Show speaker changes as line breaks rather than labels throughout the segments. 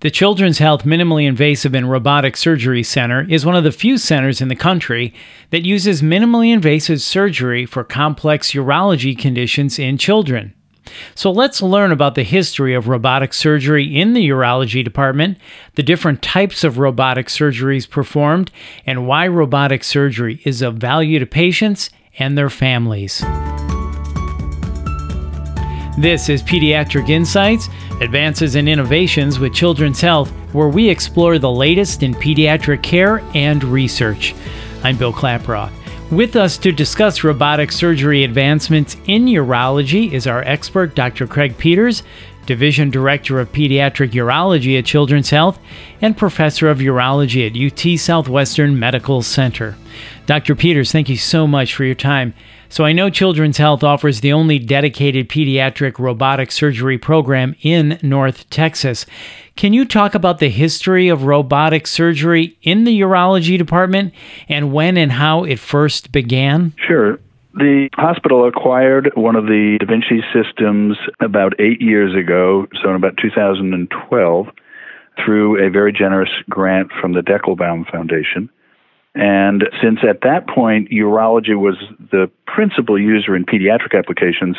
The Children's Health Minimally Invasive and Robotic Surgery Center is one of the few centers in the country that uses minimally invasive surgery for complex urology conditions in children. So let's learn about the history of robotic surgery in the urology department, the different types of robotic surgeries performed, and why robotic surgery is of value to patients and their families. This is Pediatric Insights Advances and Innovations with Children's Health, where we explore the latest in pediatric care and research. I'm Bill Klaproth. With us to discuss robotic surgery advancements in urology is our expert, Dr. Craig Peters, Division Director of Pediatric Urology at Children's Health and Professor of Urology at UT Southwestern Medical Center. Dr. Peters, thank you so much for your time. So, I know Children's Health offers the only dedicated pediatric robotic surgery program in North Texas. Can you talk about the history of robotic surgery in the urology department and when and how it first began?
Sure. The hospital acquired one of the Da Vinci systems about eight years ago, so in about 2012, through a very generous grant from the Deckelbaum Foundation. And since at that point urology was the principal user in pediatric applications,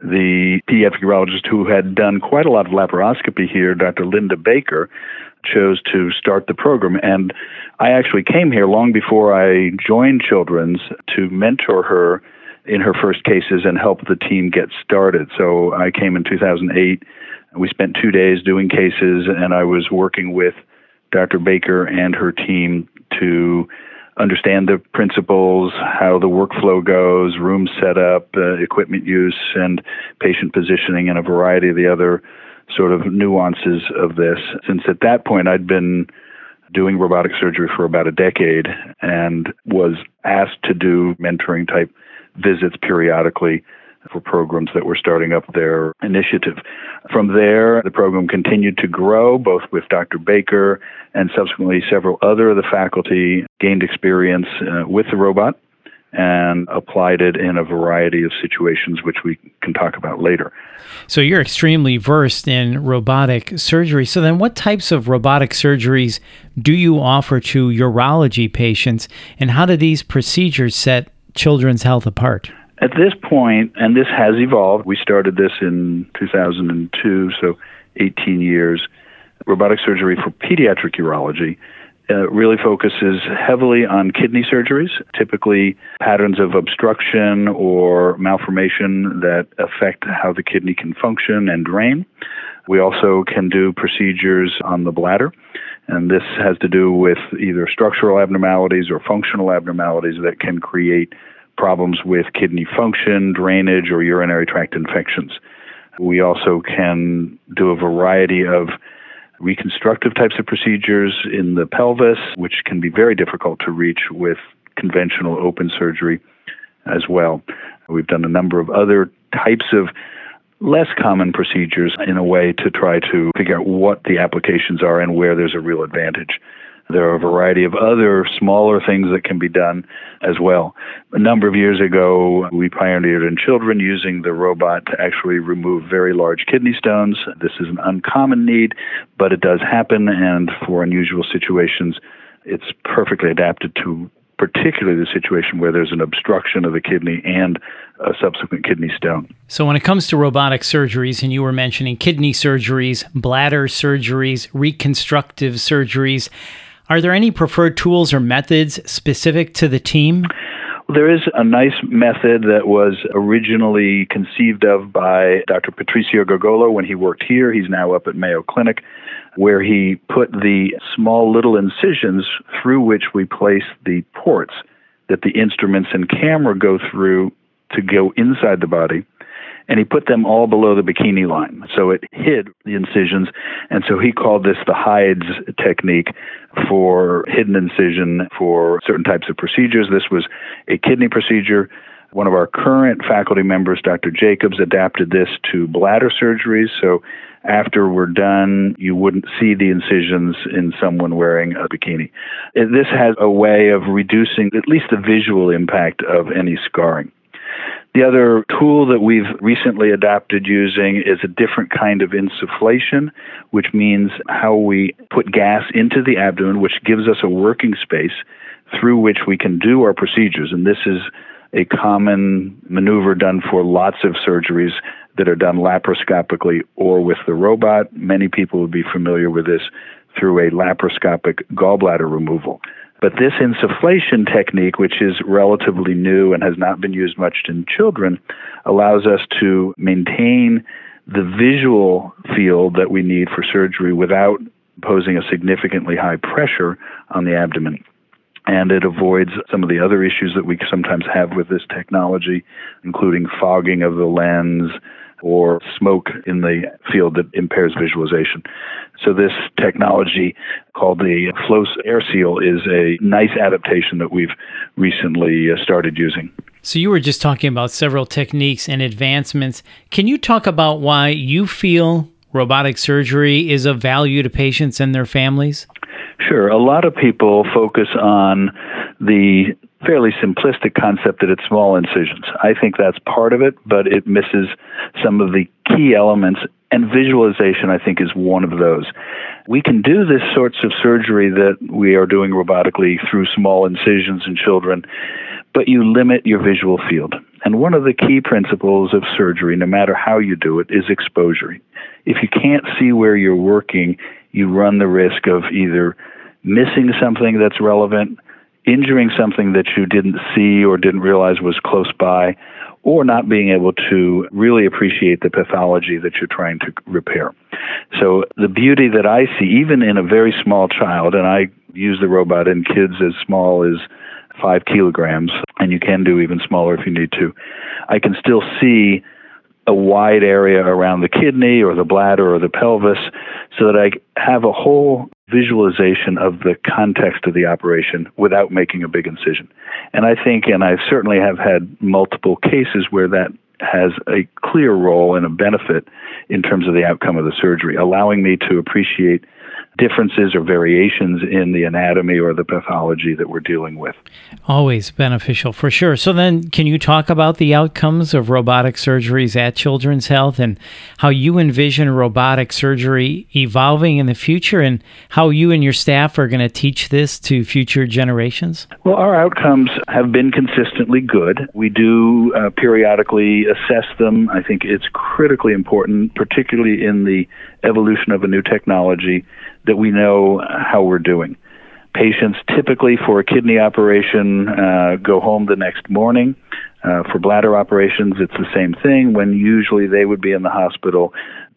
the pediatric urologist who had done quite a lot of laparoscopy here, Dr. Linda Baker, chose to start the program. And I actually came here long before I joined Children's to mentor her in her first cases and help the team get started. So I came in 2008. We spent two days doing cases, and I was working with Dr. Baker and her team to understand the principles, how the workflow goes, room setup, uh, equipment use, and patient positioning, and a variety of the other sort of nuances of this. Since at that point I'd been doing robotic surgery for about a decade and was asked to do mentoring type visits periodically for programs that were starting up their initiative. From there, the program continued to grow, both with Dr. Baker and subsequently several other of the faculty gained experience uh, with the robot and applied it in a variety of situations, which we can talk about later.
So, you're extremely versed in robotic surgery. So, then what types of robotic surgeries do you offer to urology patients, and how do these procedures set children's health apart?
At this point, and this has evolved, we started this in 2002, so 18 years. Robotic surgery for pediatric urology uh, really focuses heavily on kidney surgeries, typically patterns of obstruction or malformation that affect how the kidney can function and drain. We also can do procedures on the bladder, and this has to do with either structural abnormalities or functional abnormalities that can create problems with kidney function, drainage, or urinary tract infections. We also can do a variety of reconstructive types of procedures in the pelvis, which can be very difficult to reach with conventional open surgery as well. We've done a number of other types of less common procedures in a way to try to figure out what the applications are and where there's a real advantage. There are a variety of other smaller things that can be done as well. A number of years ago, we pioneered in children using the robot to actually remove very large kidney stones. This is an uncommon need, but it does happen, and for unusual situations, it's perfectly adapted to particularly the situation where there's an obstruction of the kidney and a subsequent kidney stone.
So, when it comes to robotic surgeries, and you were mentioning kidney surgeries, bladder surgeries, reconstructive surgeries, are there any preferred tools or methods specific to the team?
There is a nice method that was originally conceived of by Dr. Patricio Gargollo when he worked here. He's now up at Mayo Clinic, where he put the small little incisions through which we place the ports that the instruments and camera go through to go inside the body and he put them all below the bikini line. So it hid the incisions, and so he called this the HIdES technique for hidden incision for certain types of procedures. This was a kidney procedure. One of our current faculty members, Dr. Jacobs, adapted this to bladder surgeries. So after we're done, you wouldn't see the incisions in someone wearing a bikini. This has a way of reducing at least the visual impact of any scarring. The other tool that we've recently adapted using is a different kind of insufflation, which means how we put gas into the abdomen, which gives us a working space through which we can do our procedures. And this is a common maneuver done for lots of surgeries that are done laparoscopically or with the robot. Many people would be familiar with this through a laparoscopic gallbladder removal. But this insufflation technique, which is relatively new and has not been used much in children, allows us to maintain the visual field that we need for surgery without posing a significantly high pressure on the abdomen. And it avoids some of the other issues that we sometimes have with this technology, including fogging of the lens, or smoke in the field that impairs visualization. So this technology called the Flose Air Seal is a nice adaptation that we've recently uh, started using.
So you were just talking about several techniques and advancements. Can you talk about why you feel robotic surgery is of value to patients and their families?
Sure. A lot of people focus on the fairly simplistic concept that it's small incisions. I think that's part of it, but it misses some of the key elements, and visualization, I think, is one of those. We can do this sorts of surgery that we are doing robotically through small incisions in children, but you limit your visual field. And one of the key principles of surgery, no matter how you do it, is exposure. If you can't see where you're working, you run the risk of either missing something that's relevant injuring something that you didn't see or didn't realize was close by, or not being able to really appreciate the pathology that you're trying to repair. So, the beauty that I see, even in a very small child, and I use the robot in kids as small as five kilograms, and you can do even smaller if you need to, I can still see a wide area around the kidney or the bladder or the pelvis so that I have a whole visualization of the context of the operation without making a big incision. And I think, and I certainly have had multiple cases where that has a clear role and a benefit in terms of the outcome of the surgery, allowing me to appreciate differences or variations in the anatomy or the pathology that we're dealing with.
Always beneficial for sure. So, then can you talk about the outcomes of robotic surgeries at Children's Health and how you envision robotic surgery evolving in the future and how you and your staff are going to teach this to future generations?
Well, our outcomes have been consistently good. We do uh, periodically assess them. I think it's critically important, particularly in the evolution of a new technology that we know how we're doing. Patients typically for a kidney operation uh, go home the next morning. Uh, for bladder operations, it's the same thing when usually they would be in the hospital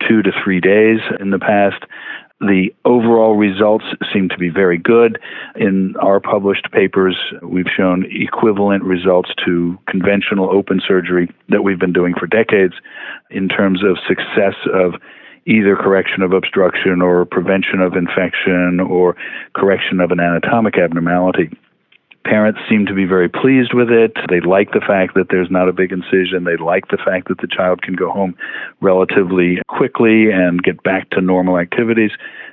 two to three days in the past. The overall results seem to be very good. In our published papers, we've shown equivalent results to conventional open surgery that we've been doing for decades in terms of success of either correction of obstruction or prevention of infection or correction of an anatomic abnormality. Parents seem to be very pleased with it. They like the fact that there's not a big incision. They like the fact that the child can go home relatively quickly and get back to normal activities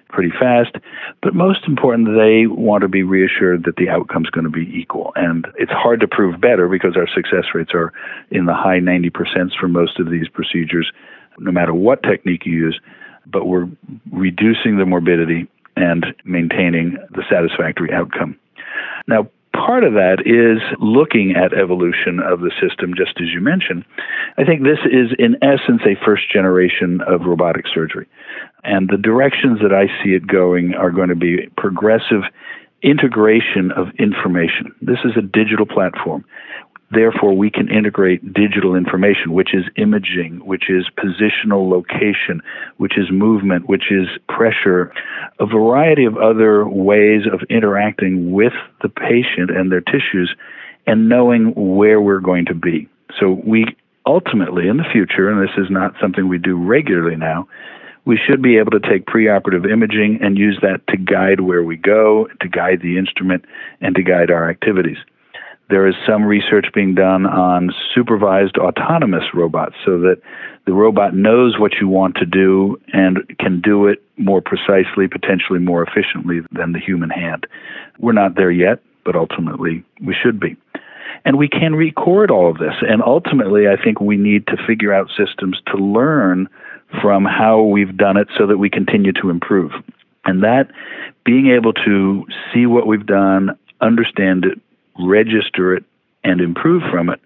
pretty fast. But most important, they want to be reassured that the outcome's going to be equal. And it's hard to prove better because our success rates are in the high 90% for most of these procedures no matter what technique you use, but we're reducing the morbidity and maintaining the satisfactory outcome. Now, part of that is looking at evolution of the system, just as you mentioned. I think this is, in essence, a first generation of robotic surgery. And the directions that I see it going are going to be progressive integration of information. This is a digital platform. Therefore, we can integrate digital information, which is imaging, which is positional location, which is movement, which is pressure, a variety of other ways of interacting with the patient and their tissues and knowing where we're going to be. So, we ultimately, in the future, and this is not something we do regularly now, we should be able to take preoperative imaging and use that to guide where we go, to guide the instrument, and to guide our activities. There is some research being done on supervised autonomous robots so that the robot knows what you want to do and can do it more precisely, potentially more efficiently than the human hand. We're not there yet, but ultimately we should be. And we can record all of this. And ultimately, I think we need to figure out systems to learn from how we've done it so that we continue to improve. And that being able to see what we've done, understand it, register it, and improve from it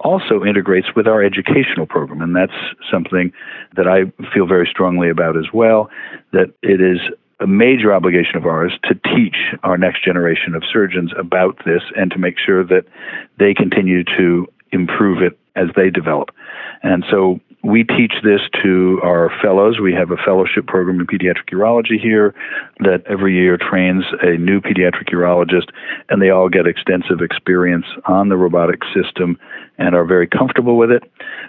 also integrates with our educational program. And that's something that I feel very strongly about as well, that it is a major obligation of ours to teach our next generation of surgeons about this and to make sure that they continue to improve it as they develop. And so we teach this to our fellows. We have a fellowship program in pediatric urology here that every year trains a new pediatric urologist, and they all get extensive experience on the robotic system and are very comfortable with it.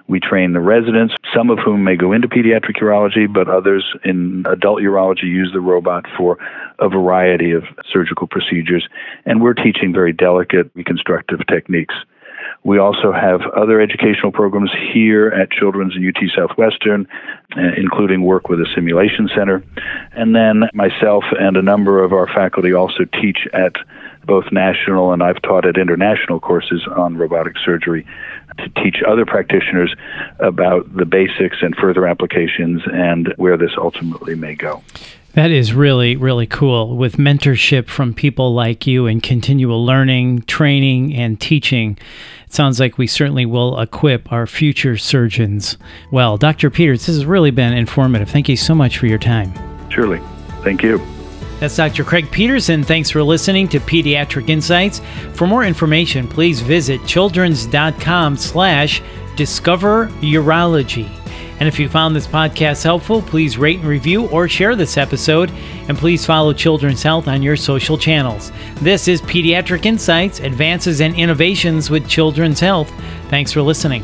We train the residents, some of whom may go into pediatric urology, but others in adult urology use the robot for a variety of surgical procedures. And we're teaching very delicate reconstructive techniques. We also have other educational programs here at Children's and UT Southwestern, uh, including work with a simulation center. And then myself and a number of our faculty also teach at both national and I've taught at international courses on robotic surgery to teach other practitioners about the basics and further applications and where this ultimately may go.
That is really, really cool with mentorship from people like you and continual learning, training, and teaching. It sounds like we certainly will equip our future surgeons. Well, Dr. Peters, this has really been informative. Thank you so much for your time.
Surely. Thank you.
That's Dr. Craig Peterson. Thanks for listening to Pediatric Insights. For more information, please visit children's.com slash discover urology. And if you found this podcast helpful, please rate and review or share this episode. And please follow Children's Health on your social channels. This is Pediatric Insights Advances and Innovations with Children's Health. Thanks for listening.